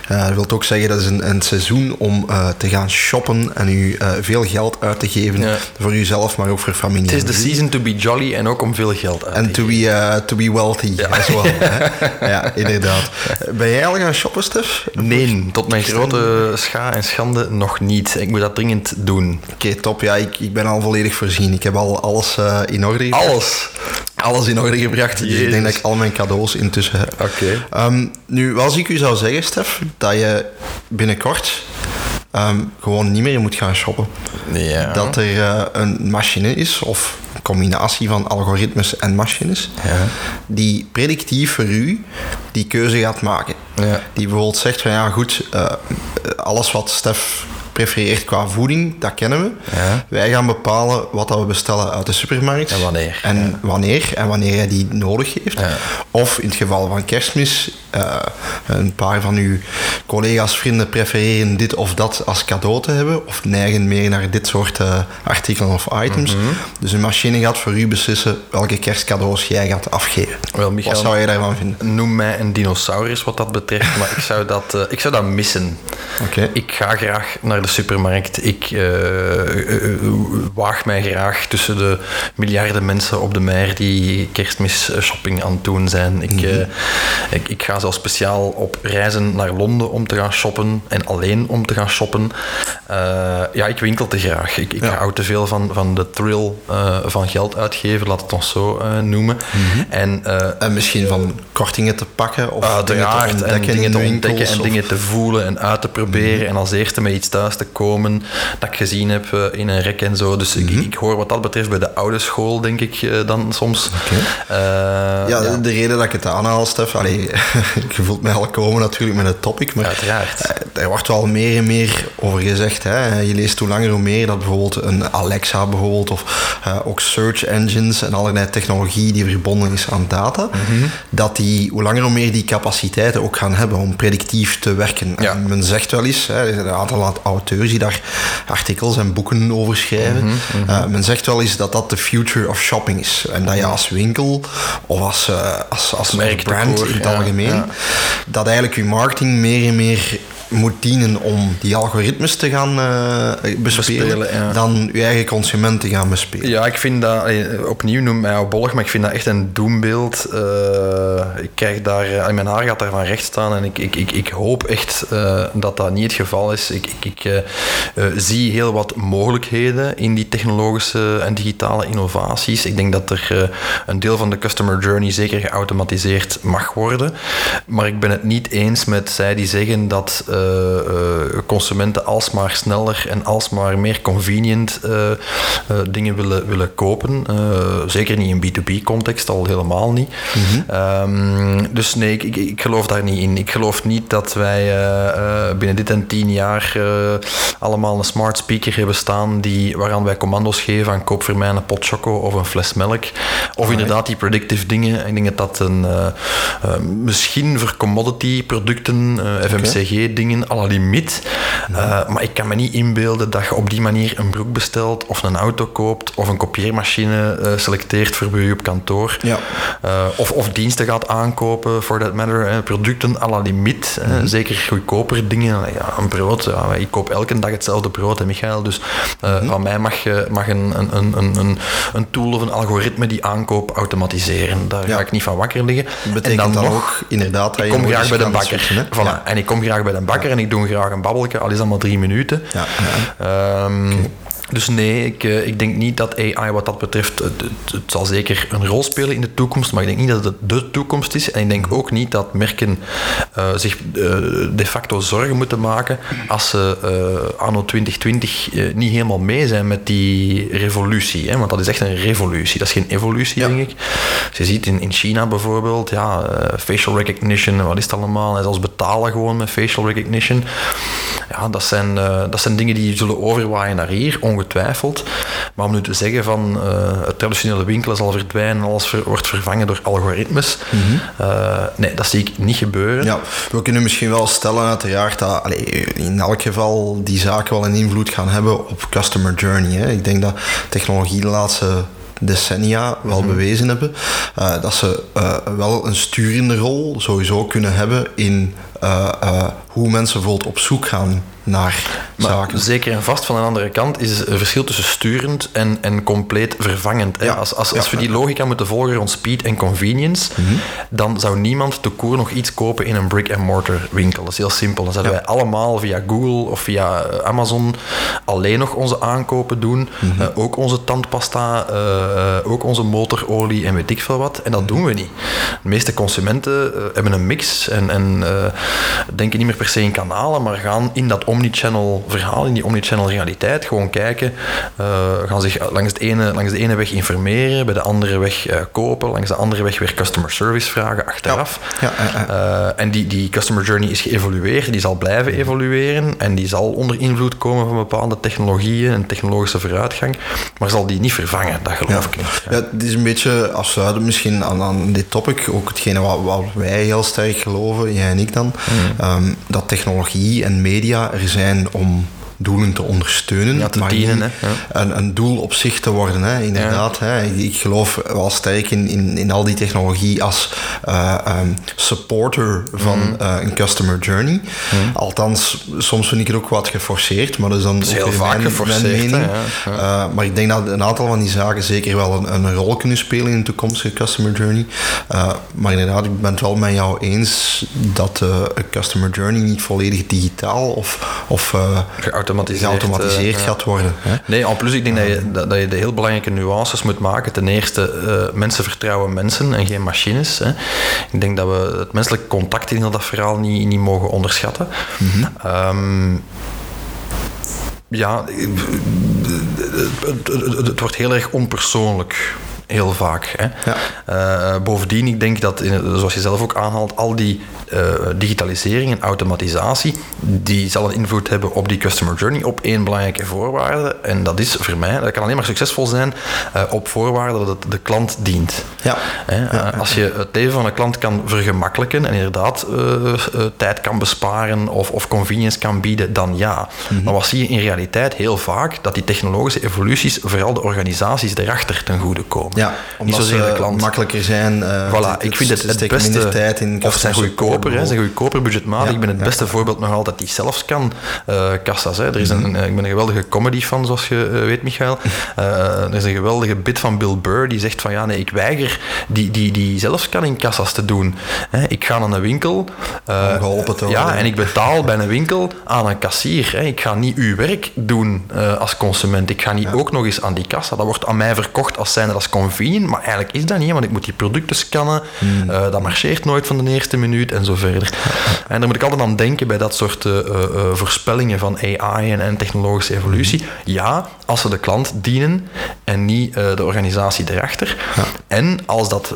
Eh, dat wil ook zeggen dat is een, een seizoen om eh, te gaan shoppen en u veel geld uit te geven Ja. voor uzelf, maar ook voor familie. Het is en de season to be jolly en ook om veel geld uit te En to geven. be, eh, to be wealthy as well. hè. [LAUGHS] ja, inderdaad. Ben jij al gaan shoppen, Stef? Nee, tot mijn grote scha en schande nog niet. Ik moet dat dringend doen. Oké, top. Ja, ik, ik ben al volledig voorzien. Ik heb al alles in orde. Alles. Alles in orde gebracht. Dus ik denk dat ik al mijn cadeaus intussen heb. Oké. Ehm, nu, als ik u zou zeggen, Stef, dat je binnenkort ehm, gewoon niet meer moet gaan shoppen. Ja. Dat er eh, een machine is, of een combinatie van algoritmes en machines, Ja. die predictief voor u die keuze gaat maken. Ja. Die bijvoorbeeld zegt van ja goed, eh, alles wat Stef prefereert qua voeding, dat kennen we. Ja. Wij gaan bepalen wat dat we bestellen uit de supermarkt. En wanneer. En wanneer en wanneer hij die nodig heeft. Ja. Of in het geval van kerstmis, eh, een paar van uw collega's, vrienden prefereren dit of dat als cadeau te hebben. Of neigen meer naar dit soort eh, artikelen of items. Mhm. Dus een machine gaat voor u beslissen welke kerstcadeaus jij gaat afgeven. Wel, Michael, Wat zou je daarvan vinden? Noem mij een dinosaurus wat dat betreft, maar ik zou dat, eh, ik zou dat missen. Oké. Ik ga graag naar de supermarkt. Ik eh, waag mij graag tussen de miljarden mensen op de mer die kerstmis eh, shopping aan het doen zijn. Ik, eh, ik, ik ga zelfs speciaal op reizen naar Londen om te gaan shoppen en alleen om te gaan shoppen. Ja, ik winkel te graag. Ik, ik Ja. hou te veel van, van de thrill van geld uitgeven, laat het ons zo noemen. En eh, En misschien van kortingen te pakken of dingen te Uiteraard, en dingen in te ontdekken en dingen te voelen en uit te proberen. En als eerste met iets thuis te komen dat ik gezien heb eh, in een rek en zo. Dus ik, ik hoor wat dat betreft bij de oude school, denk ik eh, dan soms. Eh, Ja, de- de reden dat ik het aanhaal, Stef, allee, [LAUGHS] je voelt mij al komen natuurlijk met het topic, maar Uiteraard. er wordt wel meer en meer over gezegd. Hè. Je leest hoe langer hoe meer dat bijvoorbeeld een Alexa bijvoorbeeld, of ook search engines en allerlei technologie die verbonden is aan data, Mhm. dat die hoe langer hoe meer die capaciteiten ook gaan hebben om predictief te werken. Ja. En men zegt wel eens, hè, er zijn een aantal auteurs die daar artikels en boeken over schrijven, Mhm, Eh, men zegt wel eens dat dat de future of shopping is. En dat je als winkel of als, eh, als, als, brand in het ja, algemeen, ja. dat eigenlijk je marketing meer en meer moet dienen om die algoritmes te gaan uh, bespelen, bespelen dan je eigen consument te gaan bespelen. Ja, ik vind dat, opnieuw noem mij bollig, maar ik vind dat echt een doembeeld. ik krijg daar, mijn haar gaat daarvan recht staan en ik, ik, ik, ik hoop echt dat dat niet het geval is. Ik, ik, ik zie heel wat mogelijkheden in die technologische en digitale innovaties. Ik denk dat er een deel van de customer journey zeker geautomatiseerd mag worden. Maar ik ben het niet eens met zij die zeggen dat consumenten alsmaar sneller en alsmaar meer convenient uh, dingen willen, willen kopen. zeker niet in B2B-context, al helemaal niet. Mhm. um, dus nee, ik, ik, ik, geloof daar niet in. Ik geloof niet dat wij binnen dit en tien jaar allemaal een smart speaker hebben staan die, waaraan wij commando's geven aan koop voor mij een pot choco of een fles melk. Of inderdaad die predictive dingen. Ik denk dat dat een, misschien voor commodity producten, uh, FMCG-dingen, à la limiet. Uh, maar ik kan me niet inbeelden dat je op die manier een broek bestelt, of een auto koopt, of een kopieermachine uh, selecteert voor bij je op kantoor. Ja. of, of diensten gaat aankopen, for that matter. producten à la limiet. Mm -hmm. zeker goedkoper dingen. Ja, een brood. Ja, ik koop elke dag hetzelfde brood, hè, Michael. Dus mm -hmm. van mij mag, mag een, een, een, een, een tool of een algoritme die aankoop automatiseren. Daar ga ik niet van wakker liggen. Betekent en dan, nog, ook inderdaad ik kom graag bij de bakker. Voilà. En ik kom graag bij de bakker en ik doe graag een babbelje, al is dat maar drie minuten. Ja, um, dus nee, ik, eh, ik denk niet dat AI wat dat betreft, het, het, zal zeker een rol spelen in de toekomst, maar ik denk niet dat het de toekomst is. En ik denk ook niet dat merken uh, zich uh, de facto zorgen moeten maken als ze uh, anno 2020 niet helemaal mee zijn met die revolutie. Hè? Want dat is echt een revolutie, dat is geen evolutie, denk ik. Dus je ziet in, in China bijvoorbeeld, ja, facial recognition, wat is het allemaal? En zelfs betalen gewoon met facial recognition. Ja, dat zijn, dat zijn dingen die zullen overwaaien naar hier ongetwijfeld. Maar om nu te zeggen van uh, het traditionele winkelen zal verdwijnen en alles wordt vervangen door algoritmes, mm nee, dat zie ik niet gebeuren. Ja, we kunnen misschien wel stellen uiteraard dat allee, in elk geval die zaken wel een invloed gaan hebben op customer journey. Hè. Ik denk dat technologie de laatste decennia wel mhm. bewezen hebben. Uh, dat ze uh, wel een sturende rol sowieso kunnen hebben in uh, hoe mensen bijvoorbeeld op zoek gaan naar maar zaken. Zeker en vast van een andere kant is het verschil tussen sturend en, en compleet vervangend. Ja. Als, als, als we die logica moeten volgen rond speed en convenience, mhm. dan zou niemand te koer nog iets kopen in een brick-and-mortar winkel. Dat is heel simpel. Dan zouden wij allemaal via Google of via Amazon alleen nog onze aankopen doen. Mhm. uh, ook onze tandpasta, uh, ook onze motorolie en weet ik veel wat. En dat mhm. doen we niet. De meeste consumenten uh, hebben een mix en, en denken niet meer per se in kanalen, maar gaan in dat omnichannel verhaal, in die omnichannel realiteit, gewoon kijken, uh, gaan zich langs, het ene, langs de ene weg informeren, bij de andere weg uh, kopen, langs de andere weg weer customer service vragen achteraf. Ja. Ja, uh, en die, die customer journey is geëvolueerd, die zal blijven evolueren en die zal onder invloed komen van bepaalde technologieën en technologische vooruitgang, maar zal die niet vervangen, dat geloof ik niet. Ja. het is een beetje afsluiten misschien aan, aan dit topic, ook hetgene wat, wij heel sterk geloven, jij en ik dan, mm. um, dat technologie en media er zijn om doelen te ondersteunen. Ja, te maar dienen, een, een, doel op zich te worden. Hè. Inderdaad, hè. Ik, geloof wel sterk in, in, in al die technologie als uh, um, supporter van mm. uh, een customer journey. Mm. Althans, soms vind ik het ook wat geforceerd, maar dat is dan dat is heel vaak mijn, geforceerd, mijn mening. Ja, uh, maar ik denk dat een aantal van die zaken zeker wel een, een rol kunnen spelen in de toekomstige customer journey. maar inderdaad, ik ben het wel met jou eens dat een customer journey niet volledig digitaal of, of geautomatiseerd, geautomatiseerd uh, gaat worden. Hè? Nee, en plus ik denk dat, je, dat, je de heel belangrijke nuances moet maken. Ten eerste, uh, mensen vertrouwen mensen en geen machines. Hè. Ik denk dat we het menselijk contact in heel dat verhaal niet, niet mogen onderschatten. Mm -hmm. um, ja, het, het, het, wordt heel erg onpersoonlijk heel vaak. Hè. Ja. Uh, bovendien, ik denk dat, zoals je zelf ook aanhaalt, al die uh, digitalisering en automatisatie, die zal een invloed hebben op die customer journey op één belangrijke voorwaarde. En dat is voor mij, dat kan alleen maar succesvol zijn uh, op voorwaarde dat het de klant dient. Ja. ja. als je het leven van een klant kan vergemakkelijken en inderdaad tijd kan besparen of, of convenience kan bieden, dan ja. Mm Maar wat zie je in realiteit heel vaak? Dat die technologische evoluties vooral de organisaties erachter ten goede komen. Ja, omdat Niet zozeer ze de klant. makkelijker zijn. eh, Voilà, ik vind het het beste, tijd in of zijn goedkoper, hè, zijn goedkoper budgetmatig. Ja, ik ben het ja. beste voorbeeld nog altijd die zelfscan eh kassa's. Hè. Er is Mhm. een, eh, ik ben een geweldige comedy fan, zoals je weet, Michael. [LAUGHS] Er is een geweldige bit van Bill Burr die zegt van ja, nee, ik weiger die, die, die zelfscanning kassa's te doen. Hè. Ik ga naar een winkel. eh, geholpen te worden. Ja, en ik betaal bij een winkel aan een kassier. Hè. Ik ga niet uw werk doen als consument. Ik ga niet ook nog eens aan die kassa. Dat wordt aan mij verkocht als zijnde als maar eigenlijk is dat niet, want ik moet die producten scannen. Hmm. Eh, dat marcheert nooit van de eerste minuut en zo verder. [LAUGHS] En daar moet ik altijd aan denken bij dat soort eh, eh, voorspellingen van AI en, en technologische evolutie. Hmm. Ja, als ze de klant dienen en niet de organisatie erachter. En als dat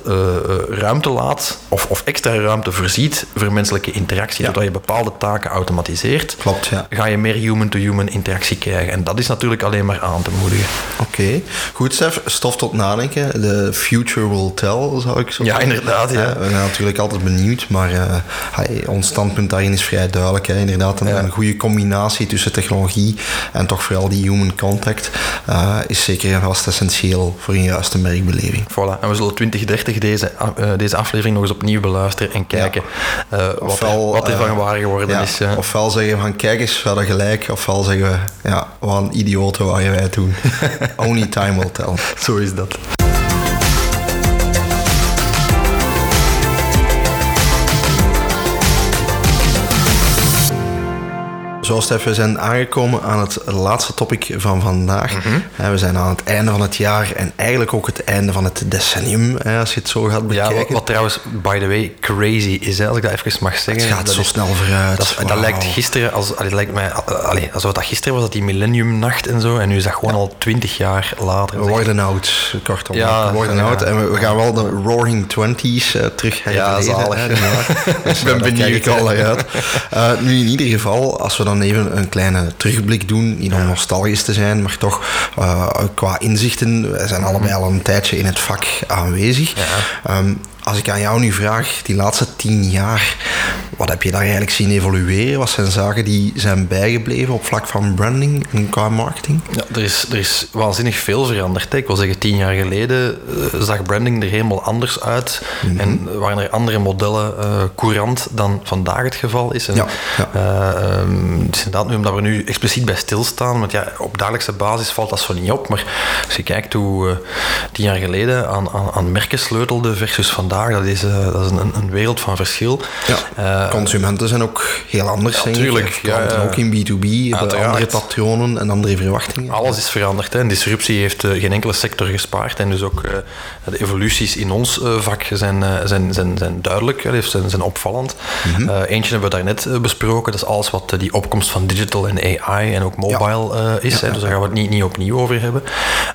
ruimte laat of, of extra ruimte voorziet voor menselijke interactie, Ja. zodat je bepaalde taken automatiseert, Klopt, ja. ga je meer human-to-human interactie krijgen. En dat is natuurlijk alleen maar aan te moedigen. Oké, goed Stef, stof tot nadenken. The future will tell, zou ik zo Ja, zeggen. inderdaad, ja. Eh, we zijn natuurlijk altijd benieuwd, maar eh, hey, ons standpunt daarin is vrij duidelijk. Hè. Inderdaad, een, goede combinatie tussen technologie en toch vooral die human contact eh, is zeker en vast essentieel voor een juiste merkbeleving. Voilà. En we zullen 2030 deze, deze aflevering nog eens opnieuw beluisteren en kijken wat, er, Ofwel, wat er van eh, waar geworden Ja, is. Ofwel zeggen we van kijk eens, we hadden gelijk, ofwel zeggen we ja, wat een idioten waar wij doen. [LAUGHS] Only time will tell. Zo is dat. Zoals Stef, we zijn aangekomen aan het laatste topic van vandaag. Mhm. We zijn aan het einde van het jaar en eigenlijk ook het einde van het decennium, als je het zo gaat Ja, bekijken. wat, wat trouwens, by the way, crazy is, hè, als ik dat even mag zeggen. het gaat dat zo is- snel vooruit. Dat, dat lijkt gisteren, als, dat lijkt mij, uh, allee, alsof dat gisteren was, dat die millenniumnacht en zo. En nu is dat gewoon al twintig jaar later. We worden oud, kortom. Ja, we worden ja. oud en we, we gaan wel de Roaring Twenties eh, terug herleven. zalig. Dus, [LAUGHS] Ik ben benieuwd, al uit. Eh, nu in ieder geval, als we dan even een kleine terugblik doen, niet om nostalgisch te zijn, maar toch eh, qua inzichten. Wij zijn allebei al een tijdje in het vak aanwezig. Ehm, als ik aan jou nu vraag, die laatste tien jaar, wat heb je daar eigenlijk zien evolueren? Wat zijn zaken die zijn bijgebleven op vlak van branding en qua marketing? Ja, er is, er is waanzinnig veel veranderd. Hè. Ik wil zeggen, tien jaar geleden eh, zag branding er helemaal anders uit. Mhm. En waren er andere modellen eh, courant dan vandaag het geval is. En, Ja, ja. eh, ehm, het is inderdaad nu omdat we nu expliciet bij stilstaan. Want ja, op dagelijkse basis valt dat zo niet op. Maar als je kijkt hoe eh, tien jaar geleden aan, aan, aan merken sleutelde versus vandaag, dat is, eh, dat is een, een wereld van verschil. Ja, Eh, consumenten zijn ook heel anders, ja, denk ik. tuurlijk, Of klanten ja, ook in B2B, hebben Uiteraard. andere patronen en andere verwachtingen. Alles is veranderd. Hè. En disruptie heeft geen enkele sector gespaard. En dus ook de evoluties in ons vak zijn, zijn, zijn, zijn duidelijk, zijn, zijn opvallend. Mhm. Eentje hebben we daarnet besproken. Dat is alles wat die opkomst van digital en AI en ook mobile eh, is. hè. Dus daar gaan we het niet, niet opnieuw over hebben.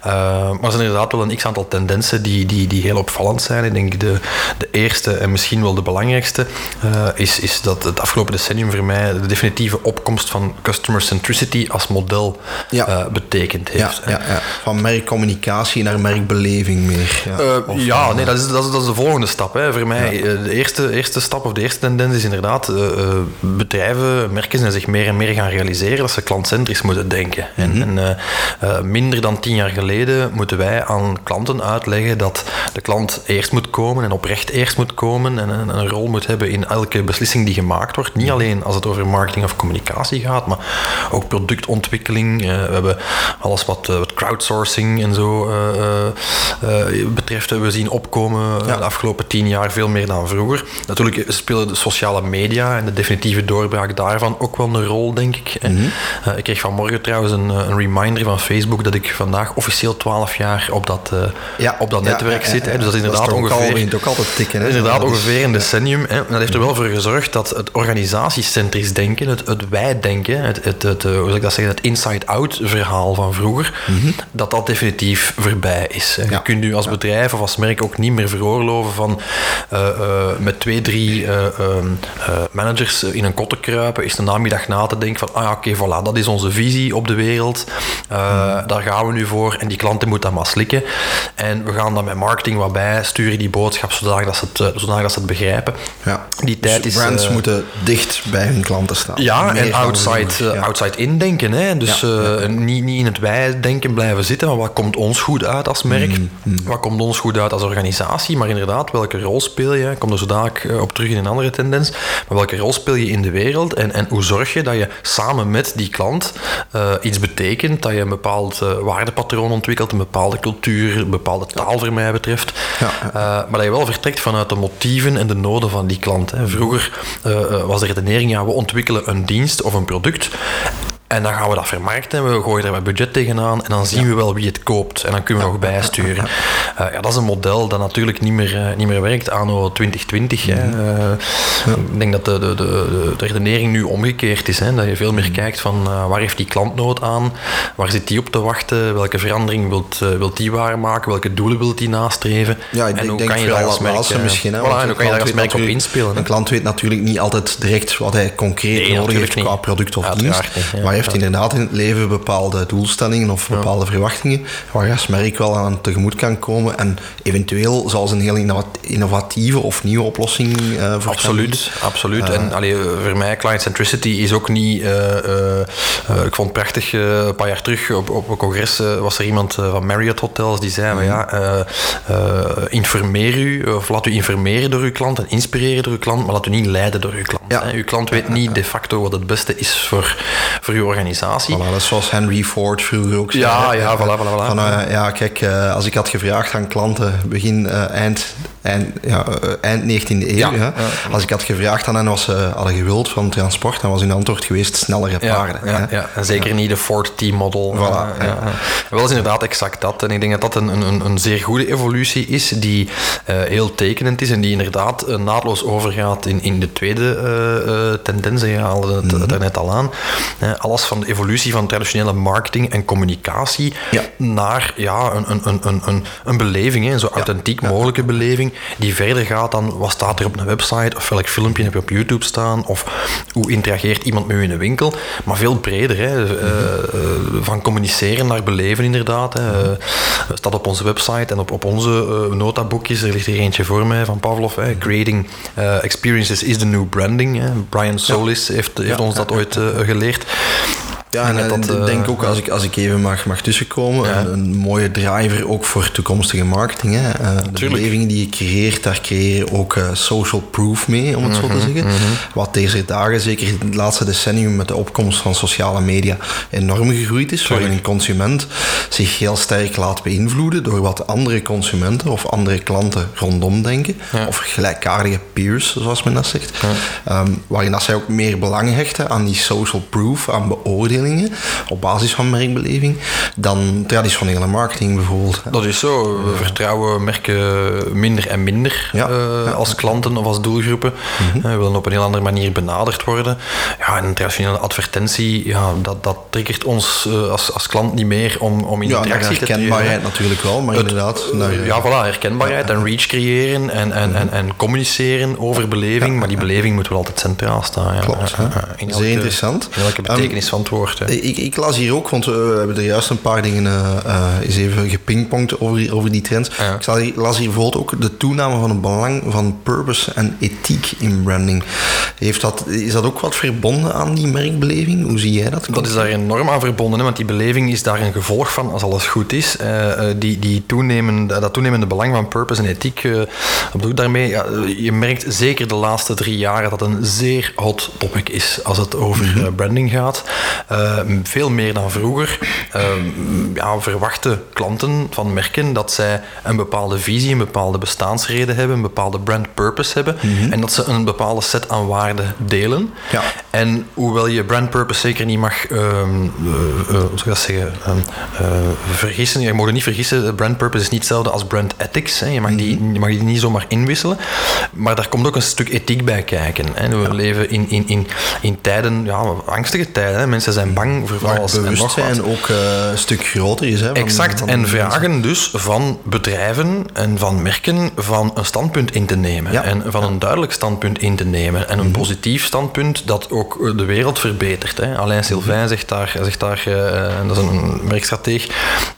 Eh, maar er zijn inderdaad wel een x-aantal tendensen die, die, die heel opvallend zijn. Ik denk de, de eerste en misschien wel de belangrijkste eh, is, is dat het afgelopen decennium voor mij de definitieve opkomst van customer centricity als model Ja. betekend heeft. ja, ja. Van merkcommunicatie naar merkbeleving meer. Ja, nee, dat is, dat, is, dat is de volgende stap. Hè. Voor mij, de eerste, eerste stap of de eerste tendens is inderdaad bedrijven, merken zijn zich meer en meer gaan realiseren dat ze klantcentrisch moeten denken. En, Mhm. en eh, eh, minder dan tien jaar geleden moeten wij aan klanten uitleggen dat de klant eerst moet komen en oprecht eerst moet komen en een, een rol moet hebben in elke beslissing die gemaakt wordt. Niet alleen als het over marketing of communicatie gaat, maar ook productontwikkeling. Eh, we hebben alles wat, wat crowdsourcing en zo betreft, hebben we zien opkomen Ja. de afgelopen tien jaar veel meer dan vroeger. Natuurlijk spelen de sociale media en de definitieve doorbraak daarvan ook wel een rol, denk ik. En, Mhm. eh, ik kreeg vanmorgen trouwens een, eh, een reminder van Facebook dat ik vandaag officieel 12 jaar op dat, eh, ja, op dat ja, netwerk ja, zit. Hè. Dus dat is inderdaad ook al, ongeveer... ook altijd tikken. Hè? Dat is inderdaad Dat is- ongeveer een decennium. Hè. En dat heeft er wel voor gezorgd dat het organisatiecentrisch denken, het, het wij-denken, het, het, het, eh, hoe zou ik dat zeggen, het inside-out verhaal van vroeger, dat dat definitief voorbij is. Je kunt nu als bedrijf of als merk ook niet meer veroorloven van eh, eh, met twee, drie eh, ehm, eh, managers in een kot te kruipen, is de namiddag na te denken van, ah ja, oké, voilà, dat is onze visie op de wereld. Eh, Daar gaan we nu voor en die klanten moeten dat maar slikken. En we gaan dan met marketing wat bij, sturen die boodschap zodanig dat ze het, uh, zodanig dat ze het begrijpen. Ja. Die tijd dus is... brands uh, moeten dicht bij hun klanten staan. Ja, Meer en outside, ja. outside in denken. Hè? Dus Ja, Niet, niet in het wij-denken blijven zitten, maar wat komt ons goed uit als merk? Mm, Wat komt ons goed uit als organisatie? Maar inderdaad, welke rol speel je? Ik kom er zo dadelijk op terug in een andere tendens. Maar welke rol speel je in de wereld? En, en hoe zorg je dat je samen met die klant uh, iets betekent? Dat je een bepaald uh, waardepatroon ontwikkelt, een bepaalde cultuur, een bepaalde taal voor mij betreft. Ja. Uh, maar dat je wel vertrekt vanuit de motieven en de noden van die klant. Hè. Vroeger was de redenering, ja, we ontwikkelen een dienst of een product. En dan gaan we dat vermarkten en we gooien er wat budget tegenaan en dan zien ja. we wel wie het koopt en dan kunnen we nog bijsturen. Uh, [LAUGHS] ja, dat is een model dat natuurlijk niet meer, uh, niet meer werkt anno 2020. Mm -hmm. uh, ja. Ik denk dat de, de, de, de, redenering nu omgekeerd is. Hè? Dat je veel meer kijkt van waar heeft die klant nood aan, waar zit die op te wachten, welke verandering wilt, wilt die waarmaken, welke doelen wilt die nastreven. Ja, ik en denk, hoe kan je dat als merk, misschien. Hè, voilà, en hoe kan je daar als merk op inspelen? Een klant weet natuurlijk niet altijd direct wat hij concreet nee, nodig heeft niet. qua product of dienst. Heeft inderdaad in het leven bepaalde doelstellingen of bepaalde verwachtingen waar je als merk wel aan tegemoet kan komen en eventueel zelfs een heel innovatieve of nieuwe oplossing uh, voor Absoluut, absoluut. Uh, en allee, voor mij, client centricity is ook niet... Uh, ik vond het prachtig, een paar jaar terug op, op een congres was er iemand van Marriott Hotels die zei, mm. ja, informeer u, of laat u informeren door uw klant en inspireren door uw klant, maar laat u niet leiden door uw klant. Ja. Hè. Uw klant weet niet de facto wat het beste is voor, voor uw organisatie. Voilà, dat is zoals Henry Ford vroeger ook zei. Ja, ja, voilà, voilà, voilà. Van, uh, ja, kijk, uh, als ik had gevraagd aan klanten begin, uh, eind, eind, ja, eind 19e eeuw, Ja, als ik had gevraagd aan hen wat ze hadden gewild van transport, dan was hun antwoord geweest snellere paarden. ja, hè. En zeker niet de Ford T-model. Voilà. Wel is inderdaad exact dat. En ik denk dat dat een, een, een zeer goede evolutie is, die uh, heel tekenend is en die inderdaad uh, naadloos overgaat in, in de tweede uh, tendens. Je haalde het mm -hmm. er net al aan. alles van de evolutie van traditionele marketing en communicatie naar ja, een, een, een, een, een, een beleving, hè, zo authentiek mogelijke beleving, die verder gaat dan wat staat er op een website, of welk filmpje heb je op YouTube staan, of hoe interageert iemand met u in een winkel, maar veel breder. Hè, uh, uh, van communiceren naar beleven inderdaad. Hè. Uh, staat op onze website en op, op onze notaboekjes, er ligt er eentje voor mij van Pavlov, hè, Creating Experiences is the new branding. Hè. Brian Solis heeft, heeft Ja, ons ja, dat ooit geleerd. Ja, en, Ik denk en dat ik dat, denk eh, ook, als ik, als ik even mag, mag tussenkomen, Ja. een, een mooie driver ook voor toekomstige marketing. Hè. Eh, de belevingen die je creëert, daar creëer je ook eh, social proof mee, om het zo Mhm, te zeggen. Wat deze dagen, zeker in het laatste decennium met de opkomst van sociale media, enorm gegroeid is. Waarin een consument zich heel sterk laat beïnvloeden door wat andere consumenten of andere klanten rondom denken. Ja. Of gelijkaardige peers, zoals men dat zegt. Ehm, waarin dat zij ook meer belang hechten aan die social proof, aan op basis van merkbeleving, dan traditionele marketing bijvoorbeeld. Dat is zo. We vertrouwen merken minder en minder Ja, eh, ja. Mhm. als klanten of als doelgroepen. Eh, we willen op een heel andere manier benaderd worden. Ja, en een traditionele advertentie, ja, dat, dat triggert ons eh, als, als klant niet meer om, om in Ja, interactie te herkenbaarheid natuurlijk wel, maar Het- inderdaad. Ja, voilà, herkenbaarheid en reach creëren en, en, en, en communiceren over beleving. Maar die beleving moet wel altijd centraal staan. Ja. Klopt, Zeer elke- interessant. In welke Ehm, betekenis van het woord. Hè. Ik, ik las hier ook, want we hebben er juist een paar dingen eh eh, eens even gepingpongd over, die- over die trends. Ja. Ik zag hier- las hier bijvoorbeeld ook de toename van het belang van purpose en ethiek in branding. Heeft dat, is dat ook wat verbonden aan die merkbeleving? Hoe zie jij dat? Dat is daar enorm aan verbonden, hè, want die beleving is daar een gevolg van als alles goed is. Eh, eh, die, die toenemende, dat toenemende belang van purpose en ethiek, eh, wat bedoel ik daarmee? Ja, eh, je merkt zeker de laatste drie jaren dat een zeer hot topic is als het over eh, branding gaat. Eh, veel meer dan vroeger. Eh, ja, verwachten klanten van merken dat zij een bepaalde visie, een bepaalde bestaansreden hebben, een bepaalde brand purpose hebben en dat ze een bepaalde set aan waarden delen. Ja. En hoewel je brand purpose zeker niet mag, ik dat zeggen, ehm, eh, vergissen, je mag er niet vergissen, brand purpose is niet hetzelfde als brand ethics. Hè. Je, mag die, je mag die niet zomaar inwisselen. Maar daar komt ook een stuk ethiek bij kijken. Hè. We leven in, in, in, in tijden, ja, angstige tijden. Hè. Mensen zijn zijn bang voor alles het bewustzijn ook eh, een stuk groter is. Hè, van- Exact, van en vragen dus van bedrijven en van merken van een standpunt in te nemen. Ja. Mhm. En van een duidelijk standpunt in te nemen. En een positief standpunt dat ook eh, de wereld verbetert. Hè. Alain Mhm. Sylvain zegt daar, zegt daar eh, dat is een merkstrateeg,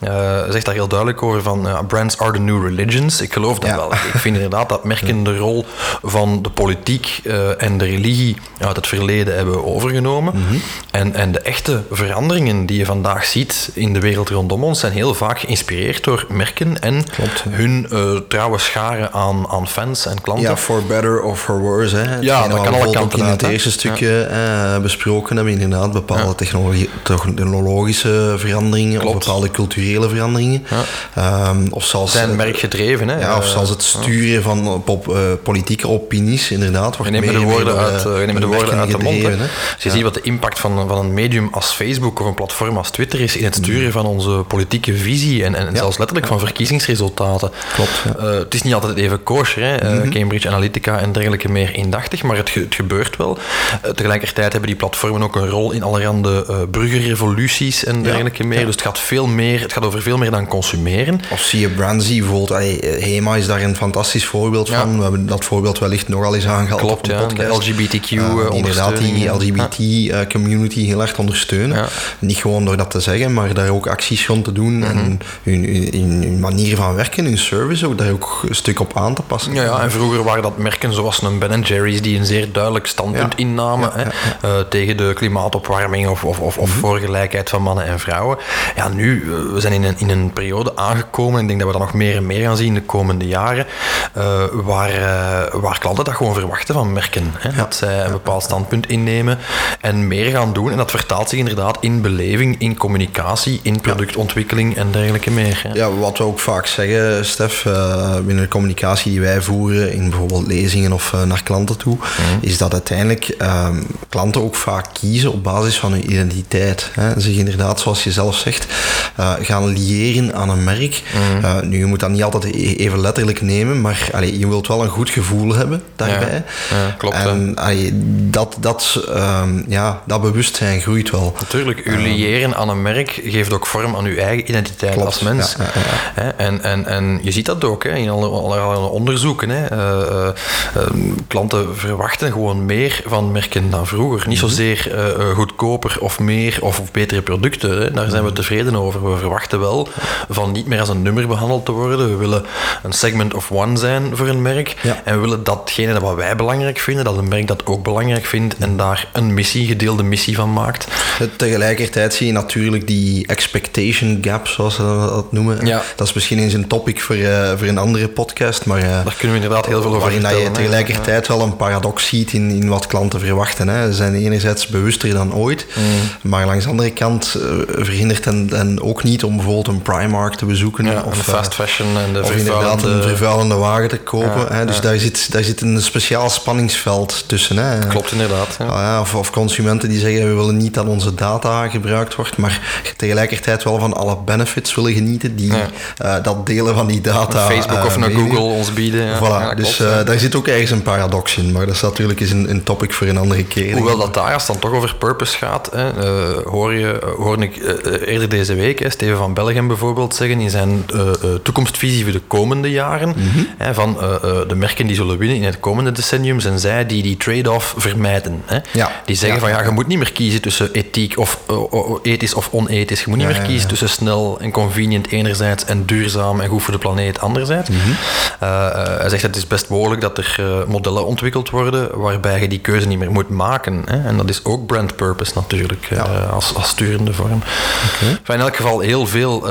eh, zegt daar heel duidelijk over van brands are the new religions. Ik geloof dat Ja. wel. Ik vind inderdaad dat [LAUGHS] merken de rol van de politiek en de religie uit het verleden hebben overgenomen. Mhm. en, en de echte veranderingen die je vandaag ziet in de wereld rondom ons zijn heel vaak geïnspireerd door merken en Klopt, ja. hun eh, trouwe scharen aan, aan fans en klanten. Ja, for better or for worse. Hè. Hetgeen dat kan we alle kanten in het eerste stukje eh, besproken hebben. Inderdaad, bepaalde technologie, technologische veranderingen Klopt. of bepaalde culturele veranderingen. Ehm, of zelfs, zijn eh, merkgedreven. Hè? ja, of zelfs het sturen van op, op, eh, politieke opinies, inderdaad. Me meer de woorden uit, de door woorden uit de merken mond. hè. Als je ziet wat de impact van, van een medium als Facebook of een platform als Twitter is in het sturen van onze politieke visie en, en zelfs letterlijk van verkiezingsresultaten. Klopt, ja. Eh, het is niet altijd even kosher, hè. Eh, Cambridge Analytica en dergelijke meer indachtig, maar het, ge- het gebeurt wel. Eh, tegelijkertijd hebben die platformen ook een rol in allerhande burgerrevoluties en dergelijke meer. Dus het gaat, veel meer, het gaat over veel meer dan consumeren. Of zie je Brandsy bijvoorbeeld. allee, Hema is daar een fantastisch voorbeeld van. We hebben dat voorbeeld wellicht nogal eens aangehaald Klopt, op de. De LGBTQ inderdaad die. LGBT-community heel erg te ondersteunen. Ja. Niet gewoon door dat te zeggen, maar daar ook acties rond te doen. Mhm. En hun, hun, manier van werken, hun service ook daar ook een stuk op aan te passen. Ja, ja, en vroeger waren dat merken zoals een Ben Jerry's die een zeer duidelijk standpunt Ja. innamen hè, eh, tegen de klimaatopwarming of, of, of, of Mhm. voor gelijkheid van mannen en vrouwen. Ja, nu, eh, we zijn in een, in een periode aangekomen, ik denk dat we dat nog meer en meer gaan zien de komende jaren, eh, waar, waar klanten dat gewoon verwachten van merken. Hè, Dat zij een bepaald standpunt innemen en meer gaan doen. En dat vertaalt zich inderdaad in beleving, in communicatie, in productontwikkeling en dergelijke meer. hè. Ja, wat we ook vaak zeggen, Stef, eh, binnen de communicatie die wij voeren in bijvoorbeeld lezingen of eh, naar klanten toe, is dat uiteindelijk ehm, klanten ook vaak kiezen op basis van hun identiteit. Hè. Zich inderdaad, zoals je zelf zegt, eh, gaan liëren aan een merk. Eh, nu, je moet dat niet altijd e- even letterlijk nemen, maar allee, je wilt wel een goed gevoel hebben daarbij. Ja, klopt. En allee, dat, dat, ehm, ja, dat bewustzijn groeit wel. Natuurlijk, uw liëren aan een merk geeft ook vorm aan uw eigen identiteit Klopt, als mens. ja, En, en, en je ziet dat ook hè, in alle- allerlei onderzoeken. Hè. Eh, eh, eh, klanten verwachten gewoon meer van merken dan vroeger. Niet zozeer eh, goedkoper of meer of, of betere producten. Hè. Daar zijn we tevreden over. We verwachten wel van niet meer als een nummer behandeld te worden. We willen een segment of one zijn voor een merk. En we willen datgene wat wij belangrijk vinden, dat een merk dat ook belangrijk vindt en daar een missie, gedeelde missie van maakt. Tegelijkertijd zie je natuurlijk die expectation gap, zoals ze dat noemen. Ja. Dat is misschien eens een topic voor, eh, voor een andere podcast, maar eh, Daar kunnen we inderdaad heel veel over waarin dat je tegelijkertijd wel een paradox ziet in, in wat klanten verwachten. Hè. Ze zijn enerzijds bewuster dan ooit, Mm. maar langs de andere kant eh, verhindert hen, hen ook niet om bijvoorbeeld een Primark te bezoeken. Ja, of eh, fast fashion en de of inderdaad een vervuilende... wagen te kopen. Hè. Dus. Daar, zit, daar zit een speciaal spanningsveld tussen. Hè. Klopt inderdaad. Ja. Ah of, of consumenten die zeggen we willen niet dat onze data gebruikt wordt, maar tegelijkertijd wel van alle benefits willen genieten die Ja. eh, dat delen van die data. Facebook eh, of naar meegeven. Google ons bieden. Ja. Voilà, dus klopt, eh, daar zit ook ergens een paradox in, maar dat is natuurlijk eens een, een topic voor een andere keer. Hoewel dat daar, als het dan toch over purpose gaat, hè, eh, hoor je, eh, hoorde ik eh, eh, eerder deze week hè, Steven van Bellegem bijvoorbeeld zeggen in zijn eh, eh, toekomstvisie voor de komende jaren, Mhm. hè, van eh, eh, de merken die zullen winnen in het komende decennium, zijn zij die die trade-off vermijden. Hè. Ja. Die zeggen Ja. van ja, je moet niet meer kiezen tussen ethiek of o- ethisch of onethisch. Je moet niet Ja, meer kiezen ja. tussen snel en convenient enerzijds en duurzaam en goed voor de planeet anderzijds. Mhm. Eh, eh, hij zegt het is best mogelijk dat er eh, modellen ontwikkeld worden waarbij je die keuze niet meer moet maken. Hè? En dat is ook brand purpose natuurlijk, als, als sturende vorm. Enfin, in elk geval heel veel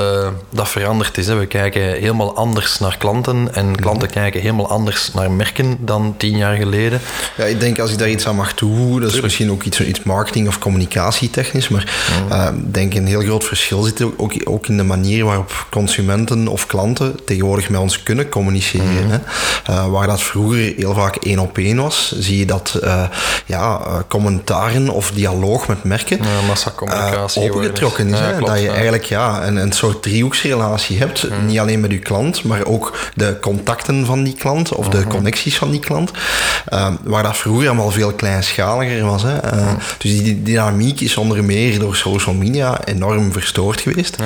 dat veranderd is. Hè. We kijken helemaal anders naar klanten en klanten kijken helemaal anders naar merken dan tien jaar geleden. Ja, ik denk als ik daar iets aan mag toevoegen, dat is misschien ook iets, iets marketing- of communicatietechnisch, maar eh, ik denk een heel groot verschil zit ook, ook, ook in de manier waarop consumenten of klanten tegenwoordig met ons kunnen communiceren. hè. Eh, waar dat vroeger heel vaak één op één was, zie je dat eh, ja, commentaren of dialoog met merken Ja, massacommunicatie opengetrokken is. Ja, hè? klopt, dat je eigenlijk ja, een, een soort driehoeksrelatie hebt. Niet alleen met je klant, maar ook de contacten van die klant of de connecties van die klant. Waar dat vroeger allemaal veel kleinschaliger was. Hè? Dus die dynamiek is onder meer door social media enorm verstoord geweest.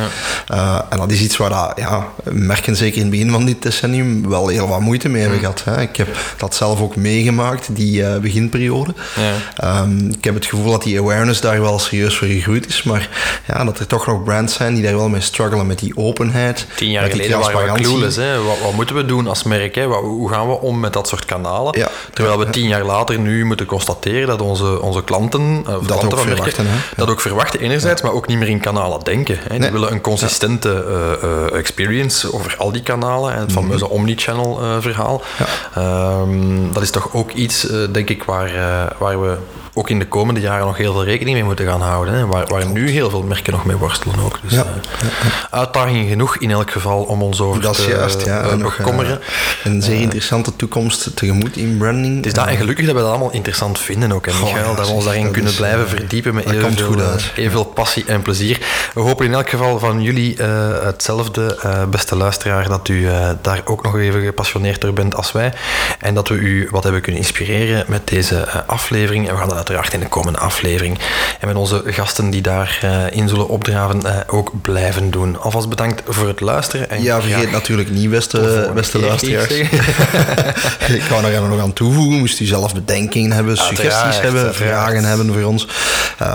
Uh, en dat is iets waar dat, ja, merken zeker in het begin van dit decennium wel heel wat moeite mee hebben gehad. Hè. Ik heb dat zelf ook meegemaakt, die uh, beginperiode. Ja. Um, ik heb het gevoel dat die awareness daar wel serieus voor gegroeid is, maar ja, dat er toch nog brands zijn die daar wel mee struggelen met die openheid. Tien jaar geleden waren we clueless. Hè. Wat, wat, moeten we doen als merk? Hè? Wat, hoe gaan we om met dat soort kanalen? Ja. Terwijl we tien jaar later nu moeten constateren dat onze, onze klanten, uh, dat ook verwachten, dat ook verwachten enerzijds, maar ook niet meer in kanalen denken. Hè. Die willen een consistente uh, experience over al die kanalen. En het fameuze mm omnichannel verhaal. Um, dat is toch ook iets, denk ik, waar, waar we ook in de komende jaren nog heel veel rekening mee moeten gaan houden. Hè, waar, waar nu heel veel merken nog mee worstelen ook. Dus, ja. Uh, uitdagingen genoeg in elk geval om ons over dat te juist, ja. Uh, bekommeren. een zeer interessante toekomst tegemoet in branding. Het is dat, en gelukkig dat we dat allemaal interessant vinden ook, hè, Michael. Dat we ons daarin kunnen blijven verdiepen met heel veel, heel veel passie en plezier. We hopen in elk geval van jullie hetzelfde, beste luisteraar, dat u daar ook nog even gepassioneerd door bent als wij. En dat we u wat hebben kunnen inspireren met deze aflevering. En we gaan dat uiteraard in de komende aflevering. En met onze gasten die daarin in zullen opdraven ook blijven doen. Alvast bedankt voor het luisteren. En ja, vergeet natuurlijk niet, beste, beste luisteraars. [LAUGHS] [LAUGHS] ik kan er nog aan toevoegen. Moest u zelf bedenkingen hebben, suggesties hebben, vragen hebben voor ons,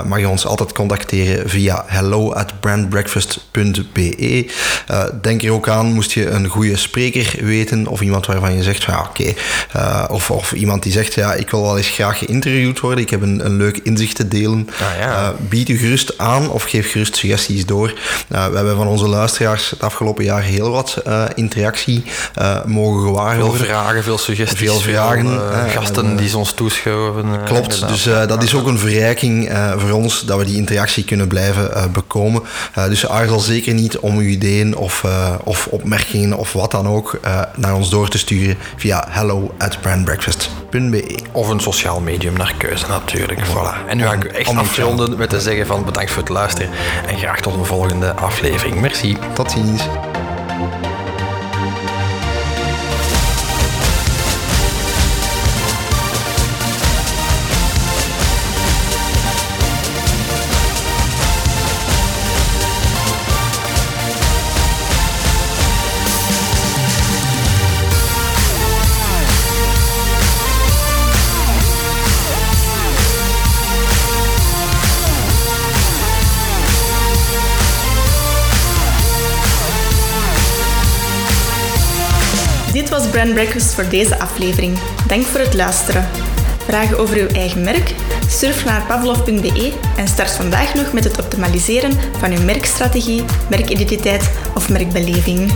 mag je ons altijd contacteren via hello at brandbreakfast.be. Uh, denk er ook aan, moest je een goede spreker weten of iemand waarvan je zegt, ja oké, okay. of, of iemand die zegt, ja ik wil wel eens graag geïnterviewd worden, ik heb een, een leuk inzicht te delen. Ah, ja. uh, bied u gerust aan of geef gerust suggesties door. We hebben van onze luisteraars het afgelopen jaar heel wat interactie mogen gewaarworden. Veel vragen, veel suggesties. Veel vragen. Veel, gasten die ze ons toeschoven. klopt, dus dat is ook een verrijking voor ons dat we die interactie kunnen blijven bekomen. dus aarzel zeker niet om uw ideeën of, of opmerkingen of wat dan ook naar ons door te sturen via hello at brandbreakfast.be. Of een sociaal medium naar keuze natuurlijk. Voilà. En nu ga ik echt afronden met te zeggen van bedankt voor het luisteren en graag tot een volgende aflevering. Merci. Tot ziens. Brand Breakfast voor deze aflevering. Dank voor het luisteren. Vragen over uw eigen merk? Surf naar pavlov.be en start vandaag nog met het optimaliseren van uw merkstrategie, merkidentiteit of merkbeleving.